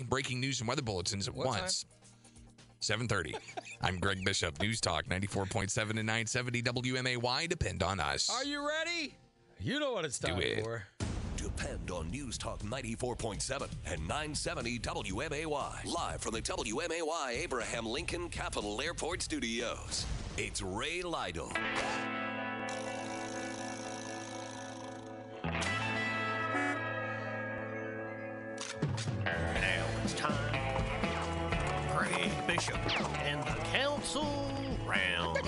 breaking news and weather bulletins at What once. 7:30. I'm Greg Bishop, News Talk 94.7 and 970 WMAY. Depend on us. Are you ready? You know what it's Do time it. for. Depend on News Talk 94.7 and 970 WMAY. Live from the WMAY Abraham Lincoln Capital Airport Studios. It's Ray Lytle. Bishop and the Council Round.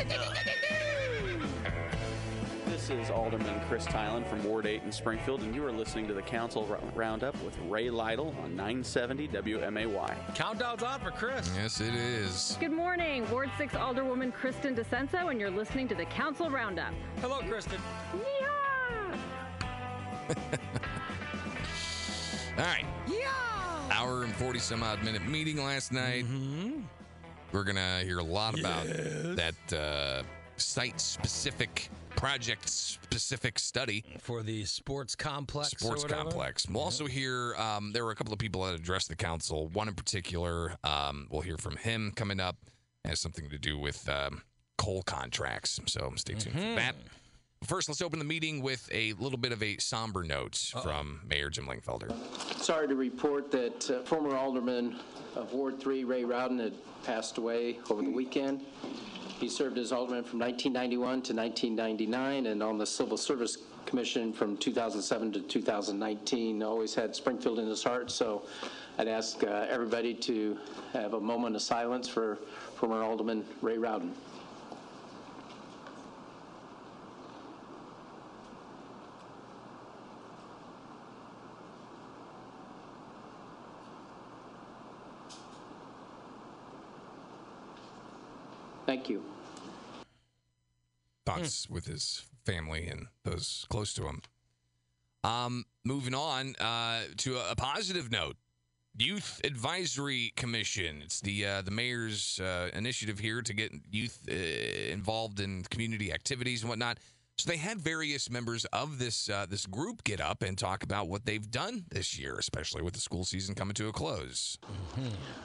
This is Alderman Kris Theilen from Ward 8 in Springfield, and you are listening to the Council Rou- Roundup with Ray Lytle on 970 WMAY. Countdown's on for Chris. Yes, it is. Good morning, Ward 6 Alderwoman Kristin DiCenso, and you're listening to the Council Roundup. Hello, Kristin. Yeehaw! All right. Yeah. Hour and 40 some odd minute meeting last night. Mm-hmm. We're going to hear a lot about that uh, site specific, project specific study. For the sports complex. sports complex. We'll also hear um, there were a couple of people that addressed the council. One in particular, um, we'll hear from him coming up. Has something to do with um, coal contracts. So stay tuned Mm-hmm. for that. First, let's open the meeting with a little bit of a somber note from Mayor Jim Langfelder. Sorry to report that uh, former Alderman of Ward 3, Ray Rowden, had passed away over the weekend. He served as Alderman from 1991 to 1999 and on the Civil Service Commission from 2007 to 2019. Always had Springfield in his heart, so I'd ask uh, everybody to have a moment of silence for former Alderman Ray Rowden. Thank you. Thoughts with his family and those close to him. Um, moving on uh, to a, a positive note. Youth Advisory Commission. It's the uh, the mayor's uh, initiative here to get youth uh, involved in community activities and whatnot. So they had various members of this uh, this group get up and talk about what they've done this year, especially with the school season coming to a close.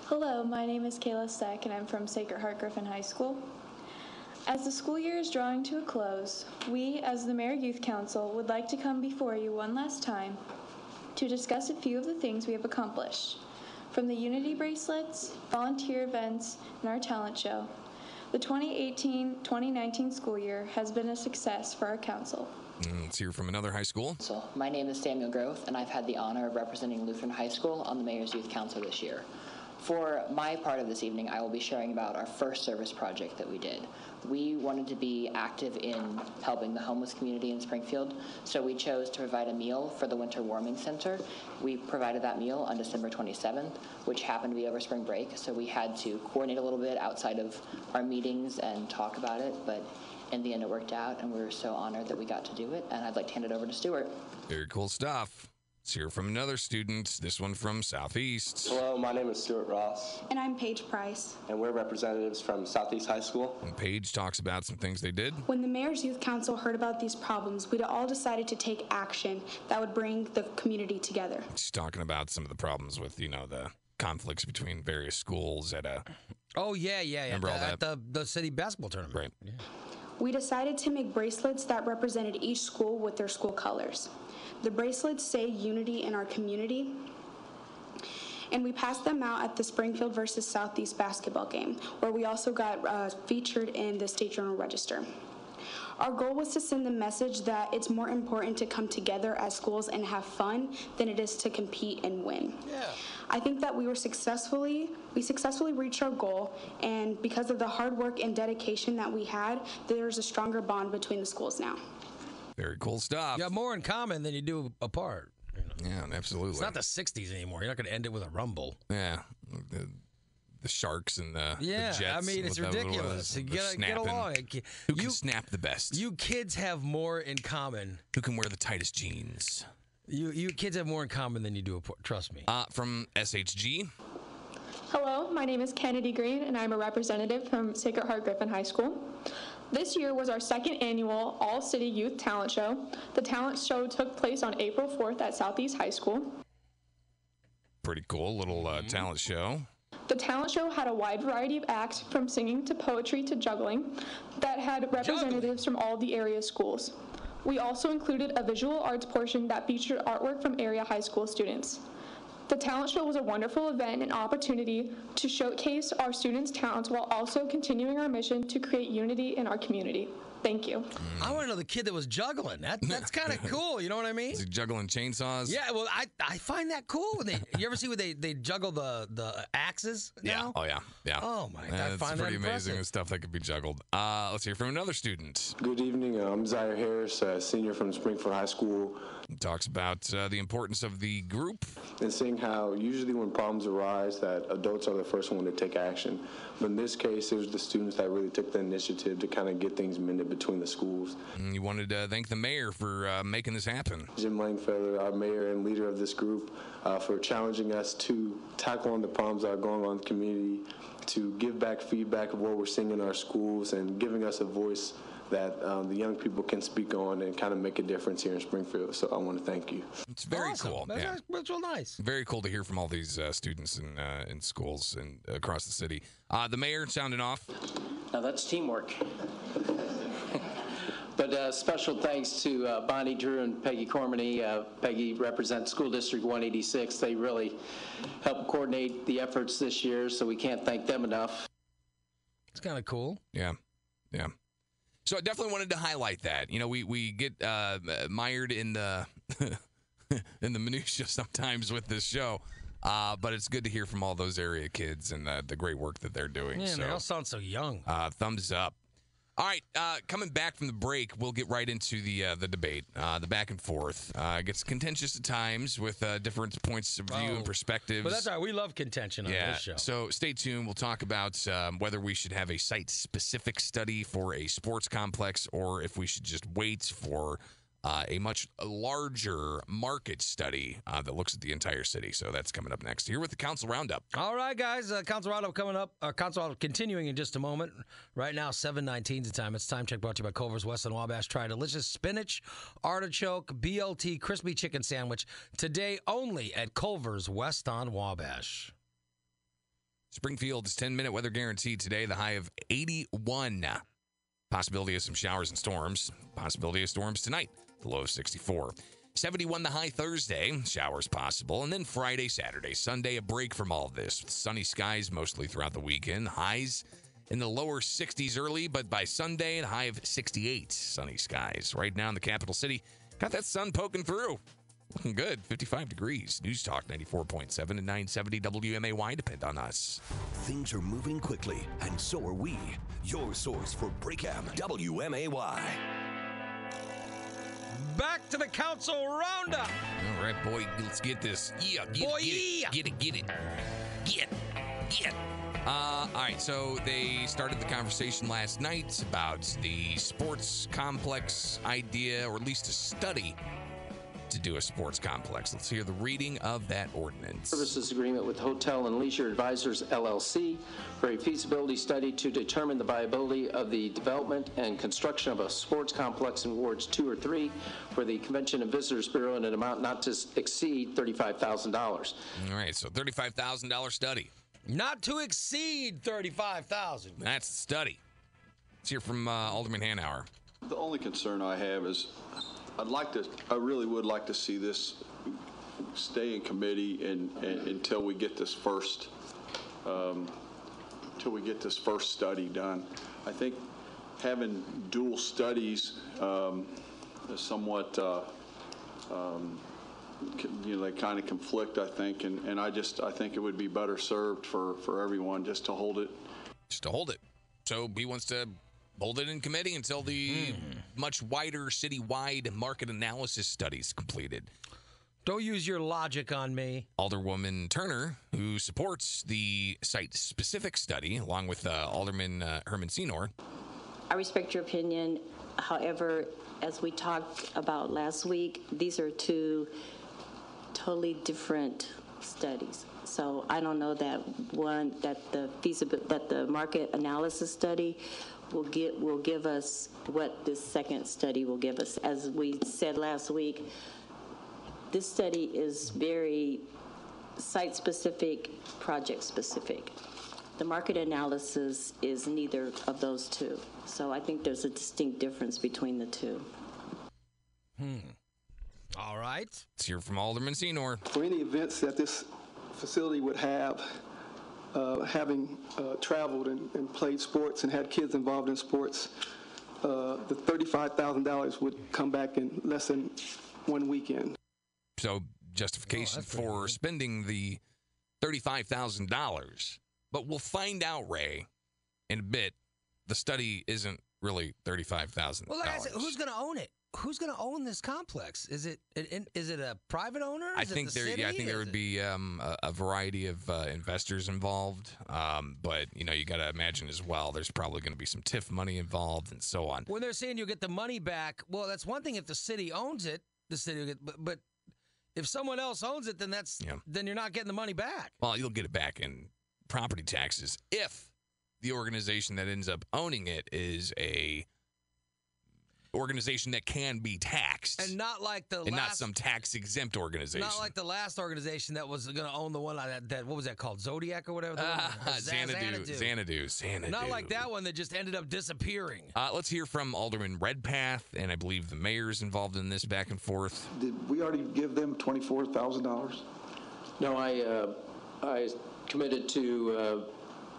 Hello, my name is Kayla Steck and I'm from Sacred Heart Griffin High School. As the school year is drawing to a close, we, as the Mayor Youth Council, would like to come before you one last time to discuss a few of the things we have accomplished. From the Unity bracelets, volunteer events, and our talent show, the 2018 2019 school year has been a success for our council. Mm, let's hear from another high school. So, my name is Samuel Growth, and I've had the honor of representing Lutheran High School on the Mayor's Youth Council this year. For my part of this evening, I will be sharing about our first service project that we did. We wanted to be active in helping the homeless community in Springfield, so we chose to provide a meal for the Winter Warming Center. We provided that meal on December 27th, which happened to be over spring break, so we had to coordinate a little bit outside of our meetings and talk about it, but in the end it worked out, and we were so honored that we got to do it, and I'd like to hand it over to Stuart. Very cool stuff. Let's hear from another student. This one from Southeast. Hello, my name is Stuart Ross, And I'm Paige Price. and we're representatives from Southeast High School. And Paige talks about some things they did. When the Mayor's Youth Council heard about these problems, we'd all decided to take action that would bring the community together. She's talking about some of the problems with, you know, the conflicts between various schools at a. Oh yeah, yeah, yeah. Remember all At that? the, the city basketball tournament. Right. Yeah. We decided to make bracelets that represented each school with their school colors. The bracelets say unity in our community. And we passed them out at the Springfield versus Southeast basketball game, where we also got uh, featured in the State Journal Register. Our goal was to send the message that it's more important to come together as schools and have fun than it is to compete and win. Yeah. I think that we were successfully we successfully reached our goal and because of the hard work and dedication that we had, there's a stronger bond between the schools now. Very cool stuff. You have more in common than you do apart. you know. Yeah, absolutely. It's not the 60s anymore. You're not going to end it with a rumble. Yeah. The, the Sharks and the, the Yeah, Jets. I mean, it's what that was. ridiculous. You They're get along. Who can You- snap the best? You kids have more in common. Who can wear the tightest jeans? You you kids have more in common than you do apart. Trust me. Uh, from SHG. Hello, my name is Kennedy Green, and I'm a representative from Sacred Heart Griffin High School. This year was our second annual All City Youth Talent Show. The talent show took place on April 4th at Southeast High School. pretty cool. Little uh, talent show. The talent show had a wide variety of acts, from singing to poetry to juggling, that had representatives from all the area schools. We also included a visual arts portion that featured artwork from area high school students. The talent show was a wonderful event and opportunity to showcase our students' talents while also continuing our mission to create unity in our community. Thank you. I want to know the kid that was juggling. That that's kind of cool. You know what I mean? Is he juggling chainsaws? Yeah. Well, I I find that cool when they. You ever see when they they juggle the the axes? Yeah. Oh yeah. Yeah. Oh my! I That's find that pretty amazing. impressive. The stuff that could be juggled. Uh, let's hear from another student. Good evening. I'm Zaire Harris, uh, senior from Springfield High School. Talks about uh, the importance of the group and seeing how usually when problems arise that adults are the first one to take action. But in this case, it was the students that really took the initiative to kind of get things mended between the schools. And you wanted to thank the mayor for uh, making this happen. Jim Langfelder, our mayor and leader of this group, uh, for challenging us to tackle on the problems that are going on in the community, to give back feedback of what we're seeing in our schools, and giving us a voice that um, the young people can speak on and kind of make a difference here in Springfield. So I want to thank you. It's very Awesome. cool. That's, yeah. that's, that's real nice. Very cool to hear from all these uh, students in uh, in schools and across the city. Uh, the mayor sounding off. Now that's teamwork. But uh, special thanks to uh, Bonnie Drew and Peggy Cormany. Uh, Peggy represents School District 186. They really helped coordinate the efforts this year, so we can't thank them enough. It's kind of cool. Yeah, yeah. So I definitely wanted to highlight that. You know, we we get uh, mired in the in the minutia sometimes with this show, uh, but it's good to hear from all those area kids and uh, the great work that they're doing. Man, so, they all sound so young. uh, thumbs up. All right, uh, coming back from the break, we'll get right into the uh, the debate, uh, the back and forth. Uh, it gets contentious at times with uh, different points of view Oh. and perspectives. But that's all right. We love contention on Yeah. this show. So stay tuned. We'll talk about um, whether we should have a site specific study for a sports complex or if we should just wait for uh, a much larger market study uh, that looks at the entire city. So that's coming up next here with the Council Roundup. All right, guys. Uh, Council Roundup coming up. Uh, Council Roundup continuing in just a moment. Right now, 719 is the time. It's time check brought to you by Culver's West and Wabash. Try delicious spinach, artichoke, BLT, crispy chicken sandwich today only at Culver's West on Wabash. Springfield's 10 minute weather guarantee today, the high of 81. Possibility of some showers and storms. Possibility of storms tonight, the low of 64. 71 the high Thursday, showers possible. And then Friday, Saturday, Sunday, a break from all this sunny skies mostly throughout the weekend. Highs in the lower 60s early, but by Sunday, a high of 68 sunny skies. Right now in the capital city, got that sun poking through. Looking good, 55 degrees. News Talk 94.7 and 970 WMAY depend on us. Things are moving quickly, and so are we. Your source for Breakham WMAY. Back to the Council Roundup. All right, boy, let's get this. Yeah, get Boy, it, get it, get it, get it, get, get. Uh, all right, so they started the conversation last night about the sports complex idea, or at least a study to do a sports complex. Let's hear the reading of that ordinance. Services agreement with Hotel and Leisure Advisors LLC for a feasibility study to determine the viability of the development and construction of a sports complex in wards two or three for the Convention and Visitors Bureau in an amount not to exceed $35,000. All right, so thirty-five thousand dollar study. Not to exceed 35000 That's the study. Let's hear from uh, Alderman Hanauer. The only concern I have is, I'd like to, I really would like to see this stay in committee and, and until we get this first, um, until we get this first study done. I think having dual studies um, is somewhat, uh, um, you know, they kind of conflict, I think, and, and I just, I think it would be better served for, for everyone just to hold it Just to hold it. So he wants to hold it in committee until the much wider citywide market analysis studies completed. Don't use your logic on me. Alderwoman Turner, who supports the site specific study, along with uh, Alderman uh, Herman Senor, I respect your opinion. However, as we talked about last week, these are two totally different studies. So I don't know that one that the feasibility that the market analysis study will get will give us what this second study will give us. As we said last week, this study is very site-specific, project-specific. The market analysis is neither of those two. So I think there's a distinct difference between the two. Hmm. All right. Let's hear from Alderman Senor. For any events that this facility would have, uh, having uh, traveled and, and played sports and had kids involved in sports, uh, the $35,000 would come back in less than one weekend. So justification for spending the thirty-five thousand dollars. But we'll find out, Ray, in a bit. The study isn't really thirty-five thousand Well, like I dollars. said, who's going to own it? Who's going to own this complex? Is it it- is it a private owner? I Is it think the there. Yeah, I city? think there Is would be um, a, a variety of uh, investors involved. Um, but you know, you got to imagine as well. There's probably going to be some TIF money involved and so on. When they're saying you'll get the money back, well, that's one thing if the city owns it. The city will get, but, but if someone else owns it, then that's then you're not getting the money back. Well, you'll get it back in property taxes if the organization that ends up owning it is a organization that can be taxed And not like the and last, not some tax exempt organization. not like the last organization that was going to own the one that, that what was that called Zodiac or whatever. the one- Xanadu, Xanadu, Xanadu. Not like that one that just ended up disappearing. Uh, let's hear from Alderman Redpath, and I believe the mayor's involved in this back and forth. Did we already give them twenty-four thousand dollars? No, I, uh, I committed to uh,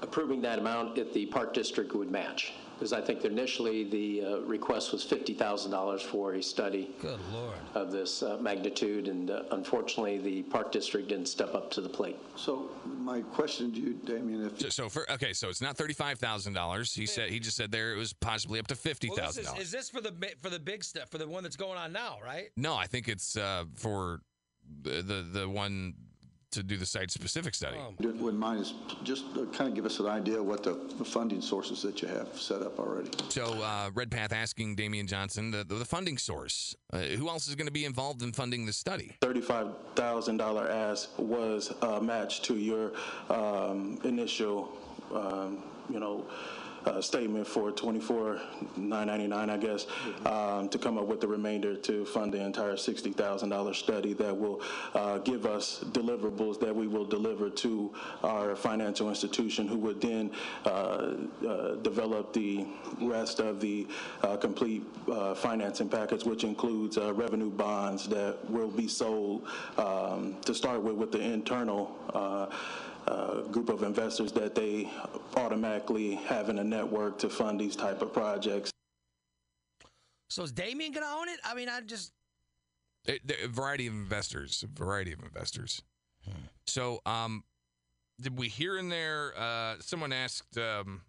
approving that amount if the Park District would match. Because I think initially the uh, request was $50,000 for a study. Good Lord. Of this uh, magnitude, and uh, unfortunately, the Park District didn't step up to the plate. So my question to you, Damien, if So, so for okay, so it's not thirty-five thousand dollars. He said he just said there it was possibly up to fifty Well, this thousand is, dollars. is this for the for the big stuff for the one that's going on now, right? No, I think it's uh, for the, the the one to do the site-specific study. Oh, wouldn't mind, is just kind of give us an idea what the the funding sources that you have set up already. So uh, Redpath asking Damian Johnson the, the funding source. Uh, who else is going to be involved in funding the study? $35,000 ask was uh, matched to your um, initial, um, you know, uh, statement for 24,999, I guess, um, to come up with the remainder to fund the entire $60,000 study that will uh, give us deliverables that we will deliver to our financial institution, who would then uh, uh, develop the rest of the uh, complete uh, financing package, which includes revenue bonds that will be sold um, to start with with the internal uh, uh, group of investors that they automatically have in a network to fund these type of projects. So is Damien going to own it? I mean, I just A, a variety of investors. A variety of investors. So, um, did we hear in there? Uh, someone asked. Um,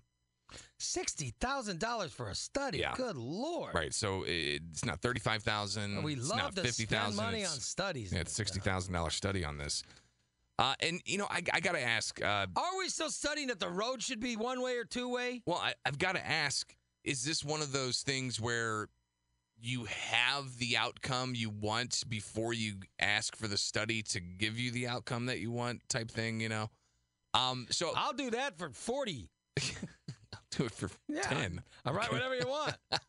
sixty thousand dollars for a study. Yeah. Good lord. Right. So it's not thirty-five thousand. We it's love not to fifty spend thousand. money on studies. Yeah, it's sixty thousand dollar study on this. Uh, and you know, I, I got to ask. Uh, Are we still studying that the road should be one way or two way? well, I, I've got to ask: Is this one of those things where you have the outcome you want before you ask for the study to give you the outcome that you want, type thing? You know. Um. So I'll do that for forty. I'll do it for Yeah. ten. All right, whatever you want.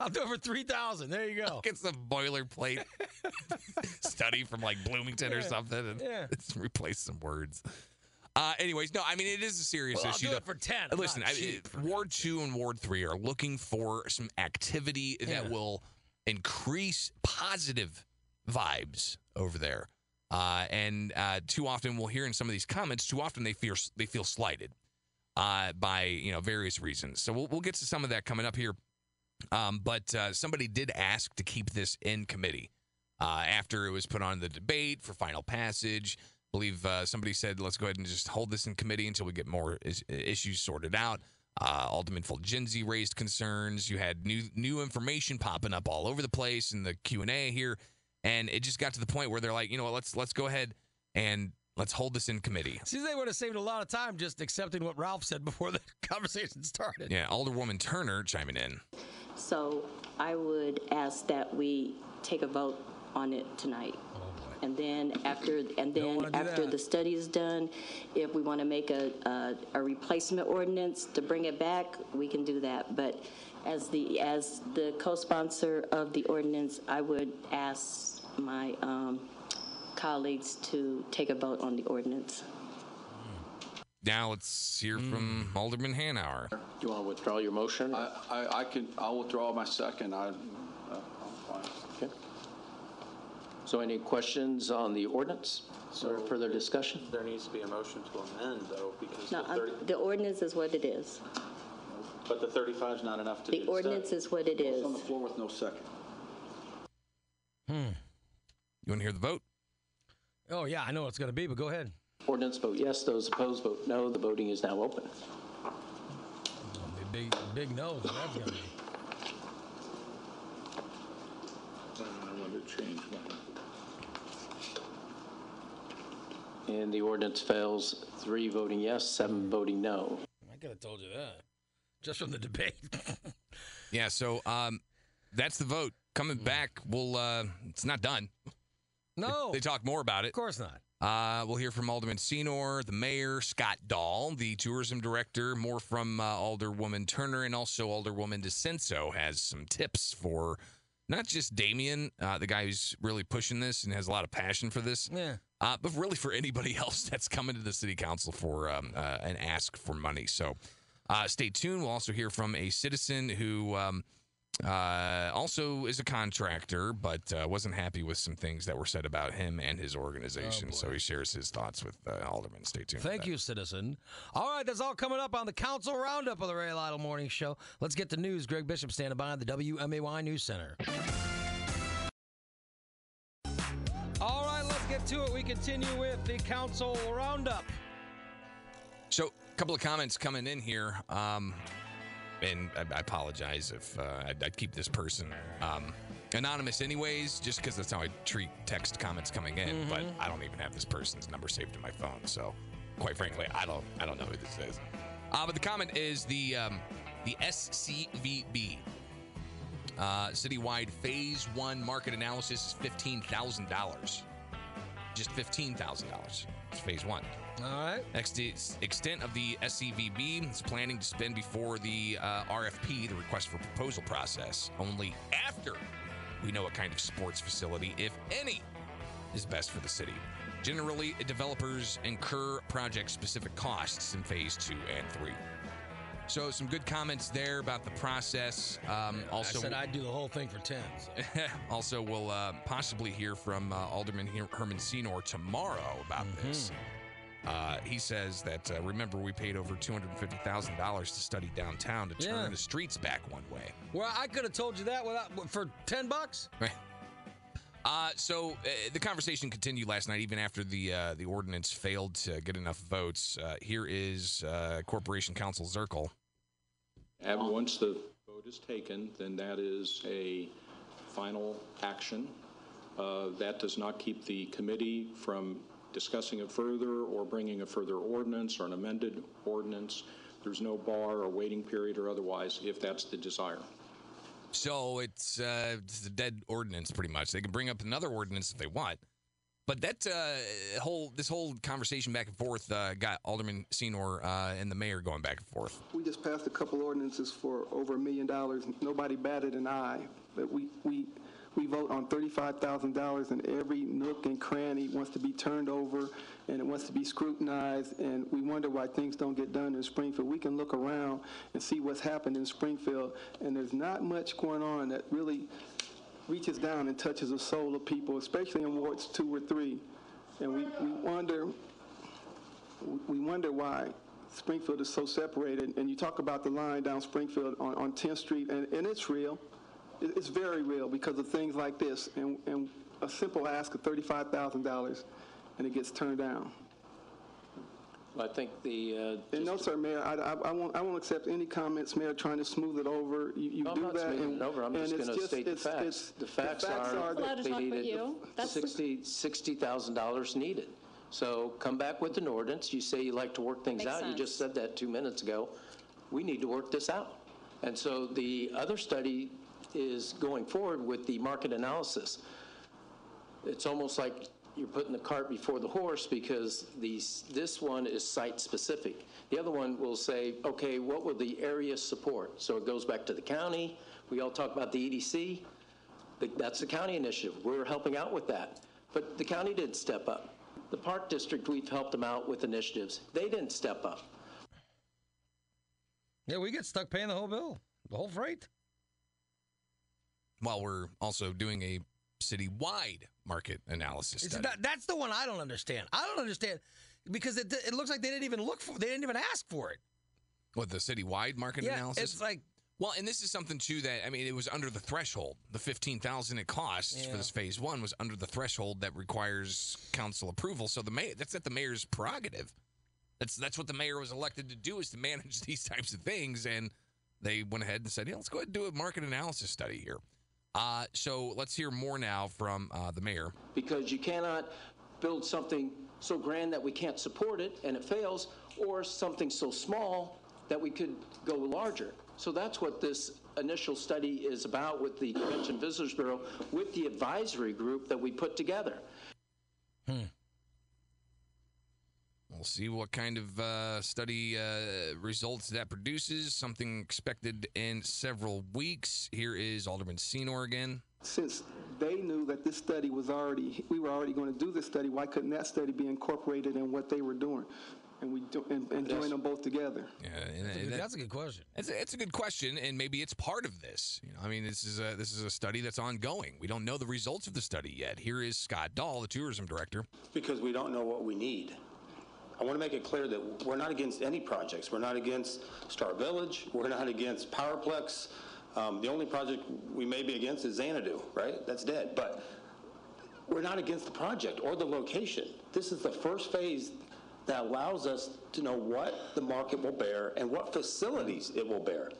I'll do it for three thousand. There you go. Get some boilerplate study from like Bloomington or something and Yeah. replace some words. Uh, anyways, no, I mean it is a serious Well, I'll issue. do though. it for 10. Uh, I'm Listen, I. Ward two and Ward three are looking for some activity Yeah. that will increase positive vibes over there. Uh, and uh, too often we'll hear in some of these comments. Too often they feel they feel slighted uh, by you know various reasons. So we'll we'll get to some of that coming up here. Um, but uh, somebody did ask to keep this in committee uh, after it was put on the debate for final passage. I believe uh, somebody said, let's go ahead and just hold this in committee until we get more is- issues sorted out. Uh, Alderman Fulgenzi raised concerns. You had new new information popping up all over the place in the Q and A here, and it just got to the point where they're like, you know what, let's let's go ahead and let's hold this in committee. See, they would have saved a lot of time just accepting what Ralph said before the conversation started. Yeah, Alderwoman Turner chiming in. So I would ask that we take a vote on it tonight. And then after, and then after that. the study is done, if we want to make a, a, a replacement ordinance to bring it back, we can do that. But as the, as the co-sponsor of the ordinance, I would ask my, um, colleagues to take a vote on the ordinance. Now let's hear from Alderman Hanauer. Do you want to withdraw your motion? I, I, I can, I'll withdraw my second. I, uh, I'm fine. Okay. So any questions on the ordinance or further discussion? There needs to be a motion to amend, though, because No, the uh, 30, the ordinance is what it is. but the 35 is not enough to do The the study. ordinance is what it It's on the floor with no second. Hmm. You want to hear the vote? Oh, yeah, I know what it's going to be, but go ahead. Ordinance vote yes, those opposed vote no. The voting is now open. Big, big nose. That's going to be. I wanted to change mine. And the ordinance fails, three voting yes, seven voting no. I could have told you that just from the debate. Yeah, so um, that's the vote. Coming back, we'll. Uh, it's not done. No. They, they talk more about it. of course not. Uh, we'll hear from Alderman Senor, the mayor, Scott Dahl, the tourism director, more from uh, Alderwoman Turner, and also Alderwoman DiCenso has some tips for not just Damien, uh, the guy who's really pushing this and has a lot of passion for this, Yeah. uh, but really for anybody else that's coming to the city council for um, uh, an ask for money. So uh, stay tuned. We'll also hear from a citizen who um, uh, also is a contractor, but uh, wasn't happy with some things that were said about him and his organization. so he shares his thoughts with uh, Alderman. Stay tuned. Thank you, citizen. All right, that's all coming up on the Council Roundup of the Ray Lytle Morning Show. Let's get to news. Greg Bishop standing by the WMAY News Center. All right, let's get to it. We continue with the Council Roundup. So, a couple of comments coming in here. Um, and I, I apologize if uh, I'd, I'd keep this person um, anonymous, anyways, just because that's how I treat text comments coming in. But I don't even have this person's number saved in my phone, so quite frankly, I don't I don't know who this is. Uh, but the comment is the um, the SCVB. Uh, citywide phase one market analysis is fifteen thousand dollars. Just fifteen thousand dollars. It's phase one. All right. Next is extent of the SCVB is planning to spend before the uh, RFP, the request for proposal process, only after we know what kind of sports facility, if any, is best for the city. Generally, developers incur project specific costs in phase two and three. So, some good comments there about the process. Um, also, I said I'd do the whole thing for 10. so. also, we'll uh, possibly hear from uh, Alderman Her- Herman Senor tomorrow about this. Uh, he says that uh, remember we paid over two hundred fifty thousand dollars to study downtown to turn Yeah. the streets back one way. Well, I could have told you that without for 10 bucks. Right. Uh, so uh, the conversation continued last night, even after the uh, the ordinance failed to get enough votes. Uh, here is uh, Corporation Counsel Zerkle. And once the vote is taken, then that is a final action. Uh, That does not keep the committee from discussing it further or bringing a further ordinance or an amended ordinance. There's no bar or waiting period or otherwise if that's the desire. So it's uh, it's a dead ordinance, pretty much. They can bring up another ordinance if they want, but that uh, whole this whole conversation back and forth uh, got Alderman Senor uh, and the mayor going back and forth. We just passed a couple ordinances for over a million dollars. Nobody batted an eye. But we, we, we vote on thirty-five thousand dollars and every nook and cranny wants to be turned over and it wants to be scrutinized and we wonder why things don't get done in Springfield. We can look around and see what's happened in Springfield and there's not much going on that really reaches down and touches the soul of people, especially in wards two or three. And we, we wonder we wonder why Springfield is so separated. And you talk about the line down Springfield on, on 10th Street, and, and it's real. It's very real because of things like this. And, and a simple ask of $35,000, and it gets turned down. Well, I think the, uh, And no, sir, Mayor, I, I, I won't, I won't accept any comments, Mayor, trying to smooth it over. You, you No, I'm do not that. smoothing and- it over. I'm and just going to state the facts. it's- The facts are that that they the- needed the sixty, sixty thousand dollars needed. So come back with an ordinance. You say you like to work things Makes out. You just said that two minutes ago. We need to work this out. And so the other study is going forward with the market analysis. It's almost like you're putting the cart before the horse because these, this one is site-specific. The other one will say, okay, what will the area support? So it goes back to the county. We all talk about the EDC. That's the county initiative. We're helping out with that. But the county did step up. The Park District, we've helped them out with initiatives. They didn't step up. Yeah, we get stuck paying the whole bill, the whole freight. While we're also doing a city-wide market analysis that, that's the one I don't understand. I don't understand because it, it looks like they didn't even look for. They didn't even ask for it. What the citywide market Yeah, analysis? it's like well, and this is something too that I mean, it was under the threshold. The fifteen thousand it costs Yeah. for this phase one was under the threshold that requires council approval. So the mayor, that's at the mayor's prerogative. That's that's what the mayor was elected to do is to manage these types of things, and they went ahead and said, "Yeah, let's go ahead and do a market analysis study here." Uh, so let's hear more now from uh, the mayor. because you cannot build something so grand that we can't support it and it fails, or something so small that we could go larger. So that's what this initial study is about with the Convention Visitors Bureau, with the advisory group that we put together. We'll see what kind of uh, study uh, results that produces. Something expected in several weeks. Here is Alderman Senor again. Since they knew that this study was already, we were already going to do this study, why couldn't that study be incorporated in what they were doing? And we, do- and, and join them both together? Yeah, and, That's a good, that- that's a good question. It's a, it's a good question, and maybe it's part of this. You know, I mean, this is a this is a study that's ongoing. We don't know the results of the study yet. Here is Scott Dahl, the tourism director. because we don't know what we need. I want to make it clear that we're not against any projects. We're not against Star Village. We're not against Powerplex. Um, the only project we may be against is Xanadu, right? That's dead. But we're not against the project or the location. This is the first phase that allows us to know what the market will bear and what facilities it will bear.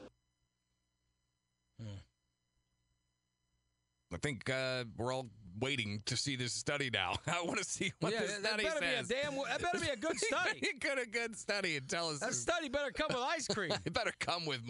I think uh, we're all waiting to see this study now. I want to see what Yeah, the that- that study better be a says. damn- that better be a good study. Be a good, good study and tell us. That study better come with ice cream. it better come with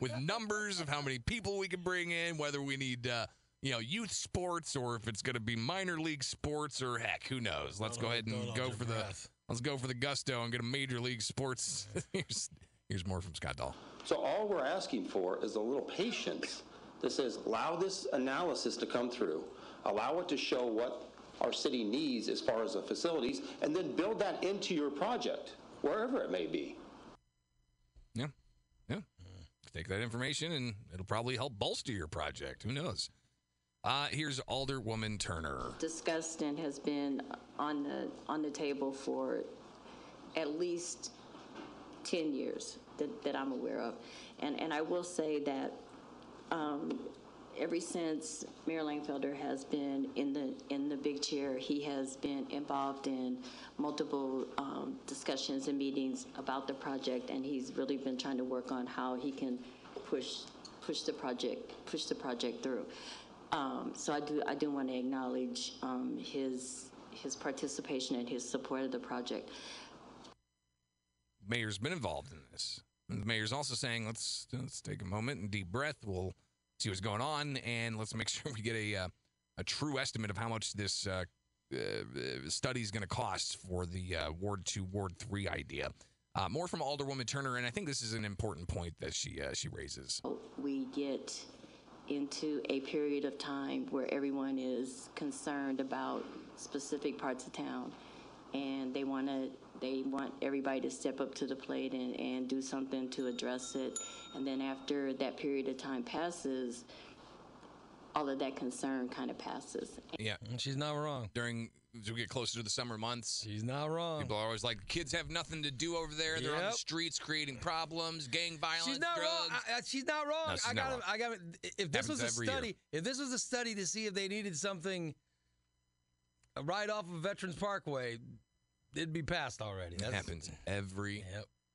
with numbers of how many people we can bring in, whether we need uh, you know youth sports or if it's going to be minor league sports or heck, who knows? Let's go ahead and go for the let's go for the gusto and get a major league sports. here's here's more from Scott Dahl. So all we're asking for is a little patience that says, allow this analysis to come through, allow it to show what our city needs as far as the facilities, and then build that into your project, wherever it may be. Yeah, yeah. Take that information and it'll probably help bolster your project. Who knows? Uh, here's Alderwoman Turner. discussed and has been on the, on the table for at least 10 years that, that I'm aware of. And, and I will say that um, ever since Mayor Langfelder has been in the, in the big chair, he has been involved in multiple um, discussions and meetings about the project, and he's really been trying to work on how he can push, push the project, push the project through. Um, so I do, I do want to acknowledge um, his, his participation and his support of the project. Mayor's been involved in this. And the mayor's also saying, let's let's take a moment and deep breath. We'll see what's going on, and let's make sure we get a uh, a true estimate of how much this uh, uh, study is going to cost for the uh, Ward Two, Ward Three idea. Uh, more from Alderwoman Turner, and I think this is an important point that she uh, she raises. we get into a period of time where everyone is concerned about specific parts of town and they want to they want everybody to step up to the plate and, and do something to address it and then after that period of time passes all of that concern kind of passes Yeah, she's not wrong. During as we get closer to the summer months, she's not wrong. People are always like, kids have nothing to do over there. They're on the Yep. streets creating problems, gang violence, She's not drugs. wrong. I, I, she's not wrong. No, she's I not got. wrong. I got. If this Happens was a every year. study, if this was a study to see if they needed something right off of Veterans Parkway, it'd be passed already. That happens every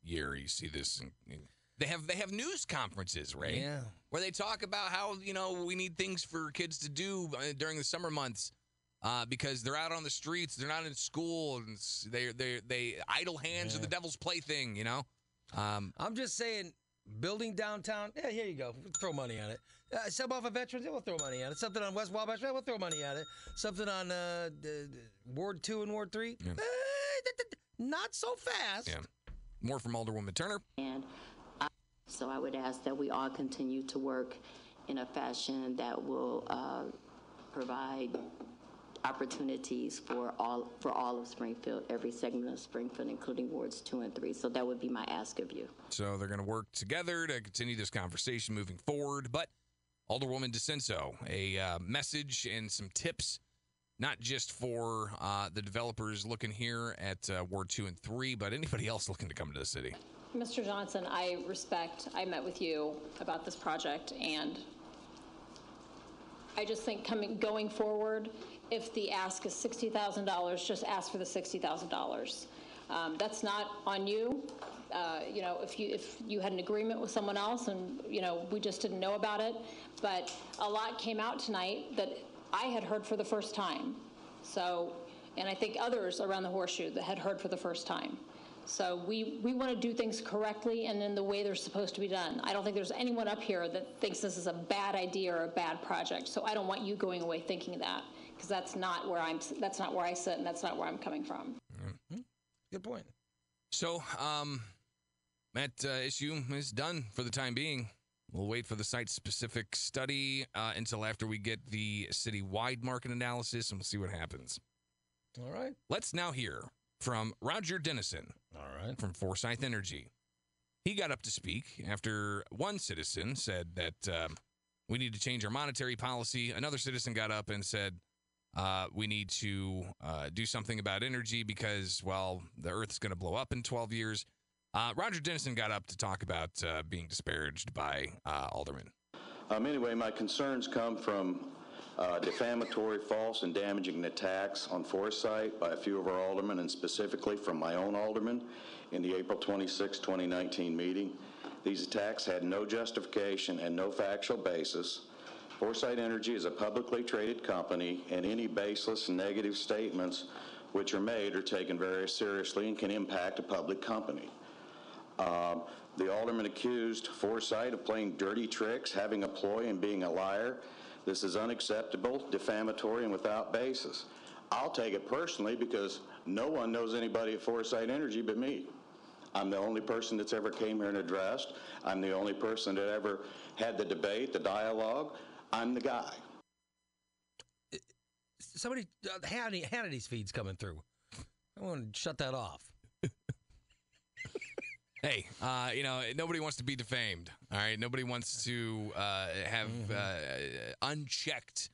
year. You see this. in- they have they have news conferences, right? Yeah. Where they talk about how you know we need things for kids to do uh, during the summer months. Uh, because they're out on the streets, they're not in school, and they they they idle hands are the devil's plaything, you know. Um, I'm just saying, building downtown. Yeah, here you go. Throw money on it. Uh, sub off of veterans. Yeah, we'll throw money on it. Something on West Wabash. Yeah, we'll throw money at it. Something on uh, the- the Ward Two and Ward Three. Eh, th- th- not so fast. Yeah. More from Alderwoman Turner. And I, so I would ask that we all continue to work in a fashion that will uh, provide opportunities for all for all of Springfield, every segment of Springfield, including wards two and three. So that would be my ask of you. So they're going to work together to continue this conversation moving forward. But Alderwoman DiCenso, a uh, message and some tips, not just for uh, the developers looking here at uh, Ward 2 and 3, but anybody else looking to come to the city. Mr. Johnson, I respect, I met with you about this project, and I just think coming, going forward, if the ask is $60,000, just ask for the $60,000. Um, That's not on you. Uh, You know, if you, if you had an agreement with someone else and, you know, we just didn't know about it, but a lot came out tonight that I had heard for the first time. So, and I think others around the horseshoe that had heard for the first time. So we, we want to do things correctly and in the way they're supposed to be done. I don't think there's anyone up here that thinks this is a bad idea or a bad project. So I don't want you going away thinking that because that's not where I'm. That's not where I sit, and that's not where I'm coming from. Good point. So, um, that uh, issue is done for the time being. We'll wait for the site specific study uh, until after we get the city wide market analysis and we'll see what happens. All right. Let's now hear from Roger Dennison. All right. From Foresight Energy. He got up to speak after one citizen said that um, we need to change our monetary policy. Another citizen got up and said uh, we need to uh, do something about energy because, well, the Earth's going to blow up in 12 years. Uh, Roger Dennison got up to talk about uh, being disparaged by uh, aldermen. Um, anyway, my concerns come from uh, defamatory, false, and damaging attacks on Foresight by a few of our aldermen, and specifically from my own alderman in the April 26, 2019 meeting. These attacks had no justification and no factual basis. Foresight Energy is a publicly traded company, and any baseless negative statements which are made are taken very seriously and can impact a public company. Um, the alderman accused Foresight of playing dirty tricks, having a ploy, and being a liar. This is unacceptable, defamatory, and without basis. I'll take it personally because no one knows anybody at Foresight Energy but me. I'm the only person that's ever came here and addressed. I'm the only person that ever had the debate, the dialogue. I'm the guy. Somebody, uh, Hannity, Hannity's feed's coming through. I want to shut that off. Hey, uh, you know, nobody wants to be defamed. All right. Nobody wants to uh, have uh, unchecked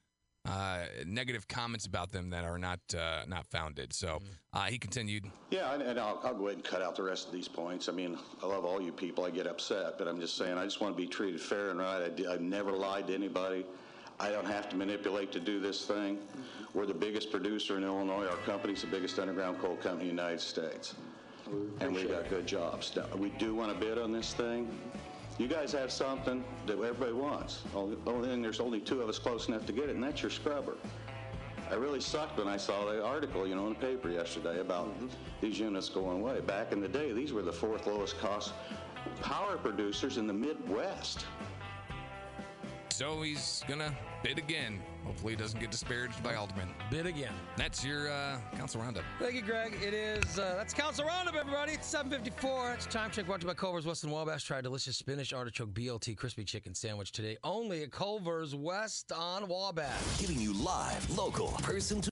uh, negative comments about them that are not uh, not founded. So uh, he continued. Yeah, and, and I'll, I'll go ahead and cut out the rest of these points. I mean, I love all you people. I get upset, but I'm just saying I just want to be treated fair and right. I, d- I've never lied to anybody. I don't have to manipulate to do this thing. We're the biggest producer in Illinois. Our company's the biggest underground coal company in the United States. And we've got good jobs. Now, We do want to bid on this thing. You guys have something that everybody wants. Only, thing, there's only two of us close enough to get it, and that's your scrubber. I really sucked when I saw the article, you know, in the paper yesterday about these units going away. Back in the day, these were the fourth lowest cost power producers in the Midwest. So he's gonna bid again. Hopefully, he doesn't get disparaged by aldermen. Bid again. That's your uh, council roundup. Thank you, Greg. It is, uh, that's Council Roundup, everybody. It's 754. It's time check brought to you by Culver's West and Wabash. Try a delicious spinach artichoke BLT crispy chicken sandwich today only at Culver's West on Wabash. Giving you live, local, person to